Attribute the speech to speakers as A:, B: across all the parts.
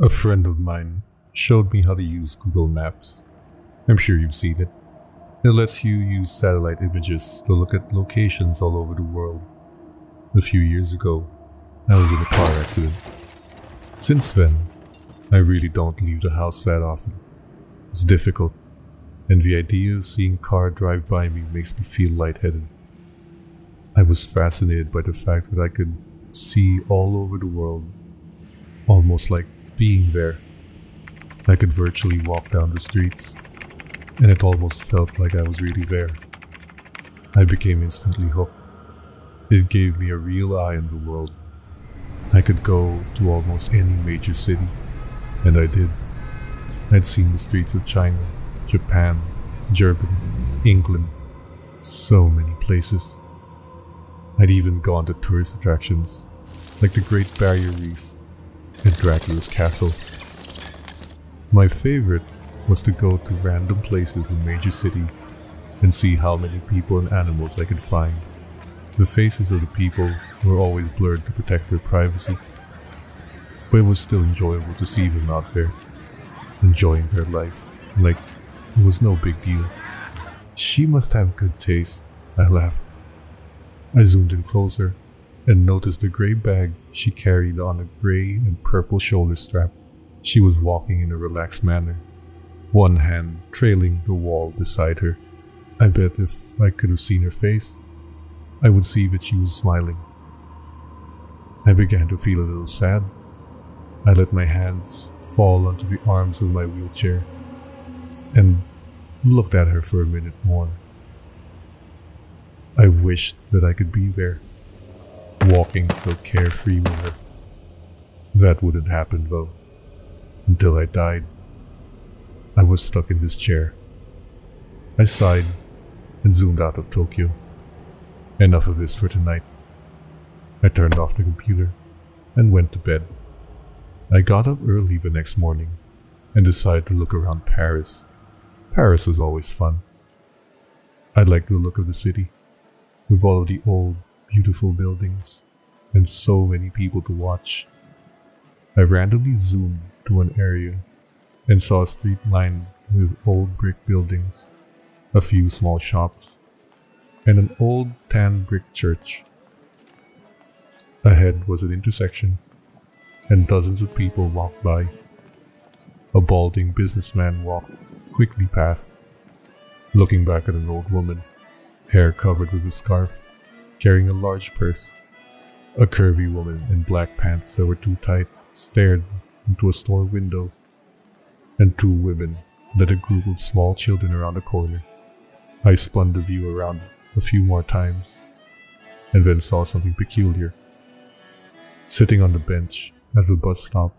A: A friend of mine showed me how to use Google Maps. I'm sure you've seen it. It lets you use satellite images to look at locations all over the world. A few years ago, I was in a car accident. Since then, I really don't leave the house that often. It's difficult, and the idea of seeing a car drive by me makes me feel lightheaded. I was fascinated by the fact that I could see all over the world, almost like being there. I could virtually walk down the streets, and it almost felt like I was really there. I became instantly hooked. It gave me a real eye on the world. I could go to almost any major city, and I did. I'd seen the streets of China, Japan, Germany, England, so many places. I'd even gone to tourist attractions like the Great Barrier Reef and Dracula's Castle. My favorite was to go to random places in major cities and see how many people and animals I could find. The faces of the people were always blurred to protect their privacy, but it was still enjoyable to see them out there, enjoying their life like it was no big deal. She must have good taste, I laughed. I zoomed in closer and noticed the gray bag she carried on a gray and purple shoulder strap. She was walking in a relaxed manner, one hand trailing the wall beside her. I bet if I could have seen her face, I would see that she was smiling. I began to feel a little sad. I let my hands fall onto the arms of my wheelchair and looked at her for a minute more. I wished that I could be there walking so carefree with her. That wouldn't happen though. Until I died. I was stuck in this chair. I sighed and zoomed out of Tokyo. Enough of this for tonight. I turned off the computer and went to bed. I got up early the next morning and decided to look around Paris. Paris was always fun. I liked the look of the city, with all of the old beautiful buildings, and so many people to watch. I randomly zoomed to an area and saw a street lined with old brick buildings, a few small shops, and an old tan brick church. Ahead was an intersection, and dozens of people walked by. A balding businessman walked quickly past, looking back at an old woman, hair covered with a scarf carrying a large purse. A curvy woman in black pants that were too tight stared into a store window, and two women led a group of small children around a corner. I spun the view around a few more times, and then saw something peculiar. Sitting on the bench at the bus stop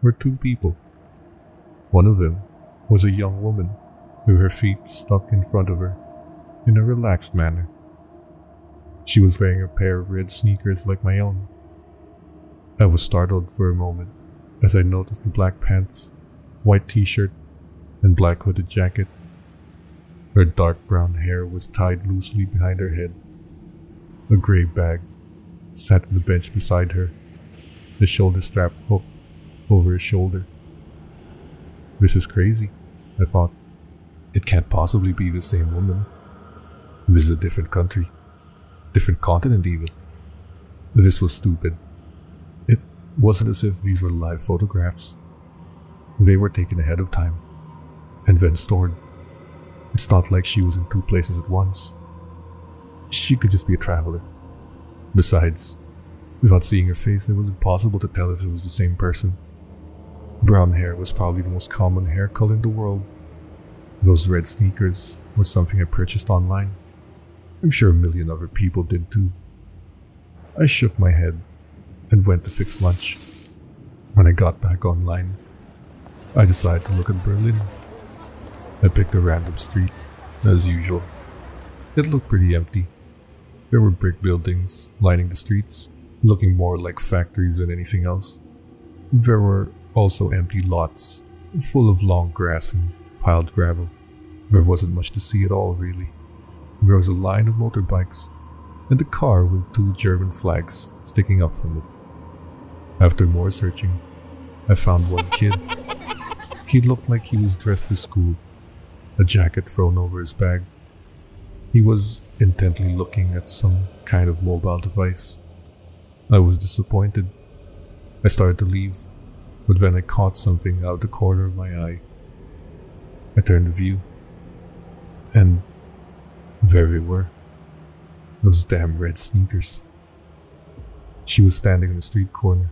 A: were two people. One of them was a young woman with her feet stuck in front of her in a relaxed manner. She was wearing a pair of red sneakers like my own. I was startled for a moment as I noticed the black pants, white t shirt, and black hooded jacket. Her dark brown hair was tied loosely behind her head. A gray bag sat on the bench beside her, the shoulder strap hooked over her shoulder. This is crazy, I thought. It can't possibly be the same woman. This is a different country different continent even. This was stupid. It wasn't as if these were live photographs. They were taken ahead of time and then stored. It's not like she was in two places at once. She could just be a traveler. Besides, without seeing her face, it was impossible to tell if it was the same person. Brown hair was probably the most common hair color in the world. Those red sneakers were something I purchased online. I'm sure a million other people did too. I shook my head and went to fix lunch. When I got back online, I decided to look at Berlin. I picked a random street, as usual. It looked pretty empty. There were brick buildings lining the streets, looking more like factories than anything else. There were also empty lots, full of long grass and piled gravel. There wasn't much to see at all, really there was a line of motorbikes and a car with two German flags sticking up from it. After more searching, I found one kid. He looked like he was dressed for school, a jacket thrown over his bag. He was intently looking at some kind of mobile device. I was disappointed. I started to leave, but then I caught something out of the corner of my eye. I turned to view, and they were. Those damn red sneakers. She was standing in the street corner,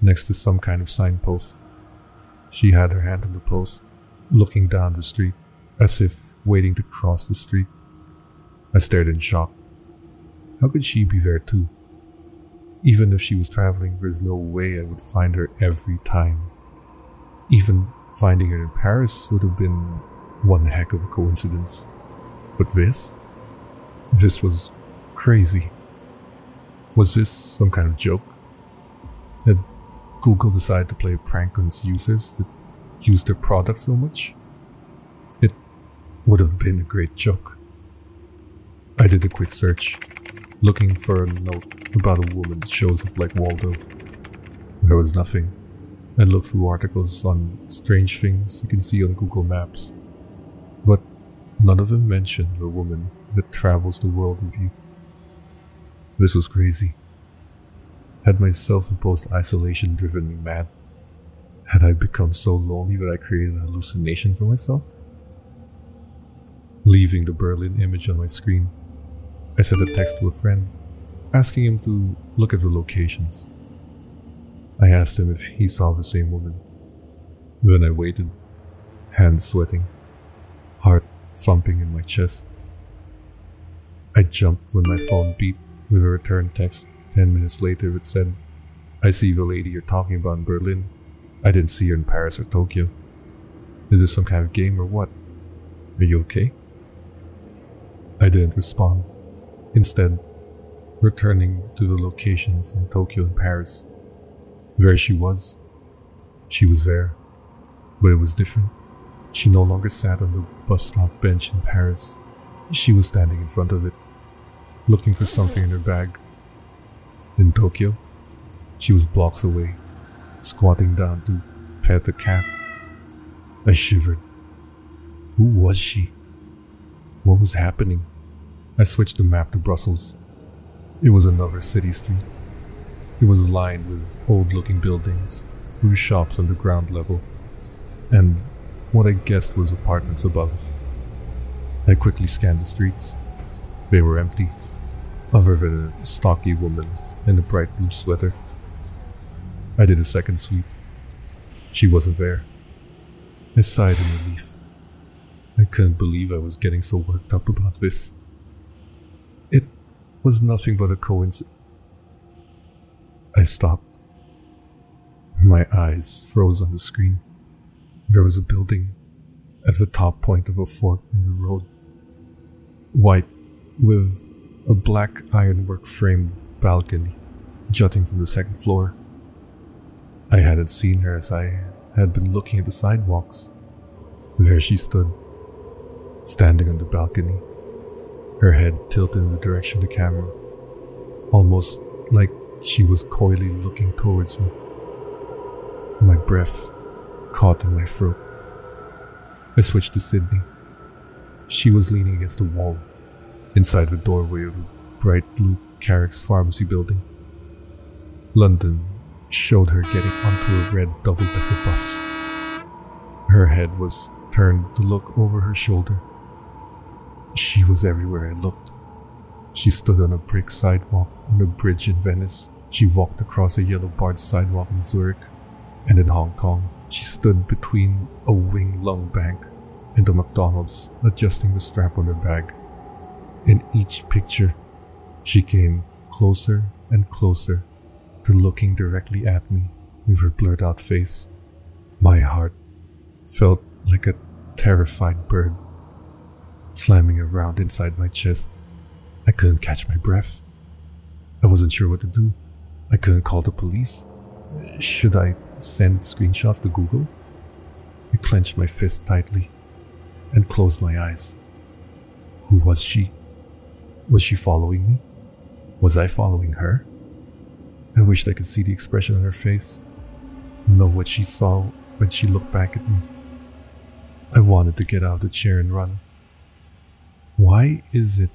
A: next to some kind of signpost. She had her hand on the post, looking down the street, as if waiting to cross the street. I stared in shock. How could she be there too? Even if she was traveling, there's no way I would find her every time. Even finding her in Paris would have been one heck of a coincidence. But this? This was crazy. Was this some kind of joke? Had Google decided to play a prank on its users that use their product so much? It would have been a great joke. I did a quick search, looking for a note about a woman that shows up like Waldo. There was nothing. I looked through articles on strange things you can see on Google Maps, but none of them mentioned a woman that travels the world with you. This was crazy. Had my self imposed isolation driven me mad? Had I become so lonely that I created a hallucination for myself? Leaving the Berlin image on my screen, I sent a text to a friend, asking him to look at the locations. I asked him if he saw the same woman. Then I waited, hands sweating, heart thumping in my chest. I jumped when my phone beeped with a return text. Ten minutes later, it said, I see the lady you're talking about in Berlin. I didn't see her in Paris or Tokyo. Is this some kind of game or what? Are you okay? I didn't respond. Instead, returning to the locations in Tokyo and Paris. Where she was, she was there. But it was different. She no longer sat on the bus stop bench in Paris. She was standing in front of it, looking for something in her bag. In Tokyo, she was blocks away, squatting down to pet a cat. I shivered. Who was she? What was happening? I switched the map to Brussels. It was another city street. It was lined with old looking buildings, with shops on the ground level, and what I guessed was apartments above. I quickly scanned the streets. They were empty other than a stocky woman in a bright blue sweater. I did a second sweep. She wasn't there. I sighed in relief. I couldn't believe I was getting so worked up about this. It was nothing but a coincidence. I stopped. My eyes froze on the screen. There was a building at the top point of a fork in the road. White, with a black ironwork framed balcony jutting from the second floor. I hadn't seen her as I had been looking at the sidewalks. There she stood, standing on the balcony, her head tilted in the direction of the camera, almost like she was coyly looking towards me. My breath caught in my throat. I switched to Sydney. She was leaning against the wall, inside the doorway of a bright blue Carrick's pharmacy building. London showed her getting onto a red double decker bus. Her head was turned to look over her shoulder. She was everywhere I looked. She stood on a brick sidewalk on a bridge in Venice. She walked across a yellow barred sidewalk in Zurich. And in Hong Kong, she stood between a Wing Lung bank and a McDonald's, adjusting the strap on her bag. In each picture, she came closer and closer to looking directly at me with her blurred out face. My heart felt like a terrified bird slamming around inside my chest. I couldn't catch my breath. I wasn't sure what to do. I couldn't call the police. Should I send screenshots to Google? I clenched my fist tightly and closed my eyes. Who was she? Was she following me? Was I following her? I wished I could see the expression on her face. know what she saw when she looked back at me. I wanted to get out of the chair and run. Why is it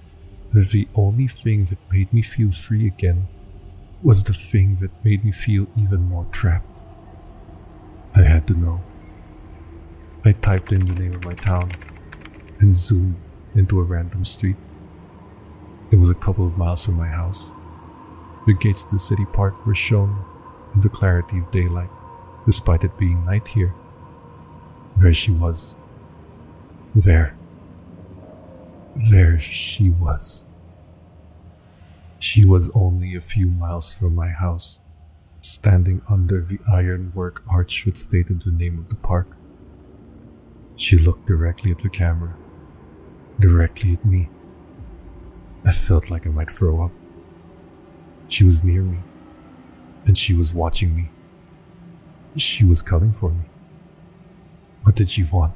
A: that the only thing that made me feel free again was the thing that made me feel even more trapped? I had to know. I typed in the name of my town and zoomed into a random street. It was a couple of miles from my house. The gates of the city park were shown in the clarity of daylight, despite it being night here. There she was. There. There she was. She was only a few miles from my house, standing under the ironwork arch that stated the name of the park. She looked directly at the camera, directly at me. I felt like I might throw up. She was near me, and she was watching me. She was coming for me. What did she want?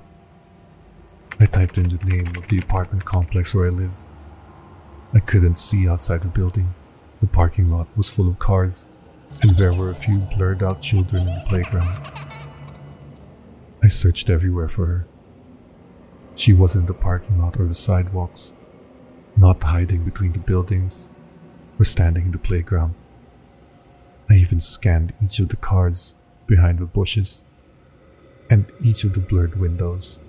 A: I typed in the name of the apartment complex where I live. I couldn't see outside the building. The parking lot was full of cars, and there were a few blurred out children in the playground. I searched everywhere for her. She was in the parking lot or the sidewalks, not hiding between the buildings or standing in the playground. I even scanned each of the cars behind the bushes and each of the blurred windows.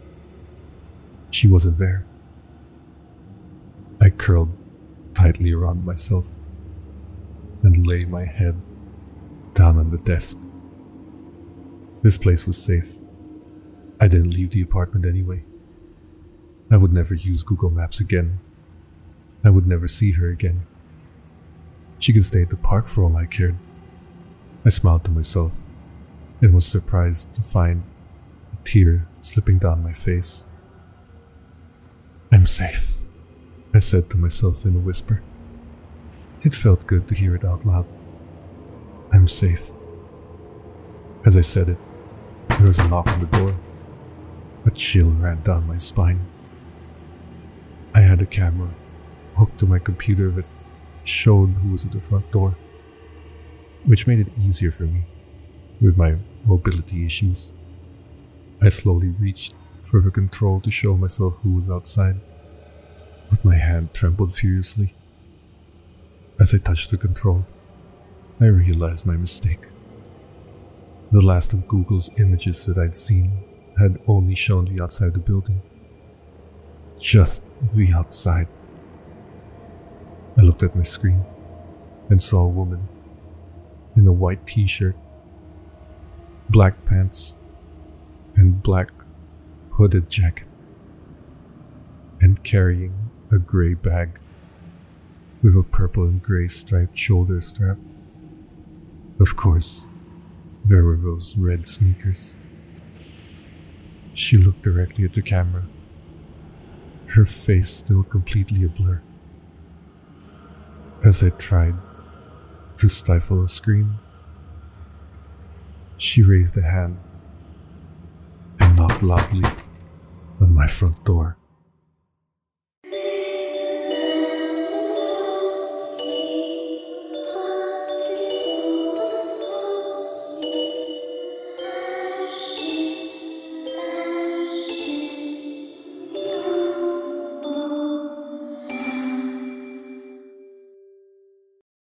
A: She wasn't there. I curled tightly around myself and lay my head down on the desk. This place was safe. I didn't leave the apartment anyway. I would never use Google Maps again. I would never see her again. She could stay at the park for all I cared. I smiled to myself and was surprised to find a tear slipping down my face. I'm safe, I said to myself in a whisper. It felt good to hear it out loud. I'm safe. As I said it, there was a knock on the door. A chill ran down my spine. I had a camera hooked to my computer that showed who was at the front door, which made it easier for me with my mobility issues. I slowly reached for the control to show myself who was outside, but my hand trembled furiously. As I touched the control, I realized my mistake. The last of Google's images that I'd seen had only shown the outside of the building. Just the outside. I looked at my screen and saw a woman in a white t shirt, black pants, and black hooded jacket, and carrying a gray bag with a purple and gray striped shoulder strap. Of course, there were those red sneakers. She looked directly at the camera, her face still completely a blur. As I tried to stifle a scream, she raised a hand and knocked loudly on my front door.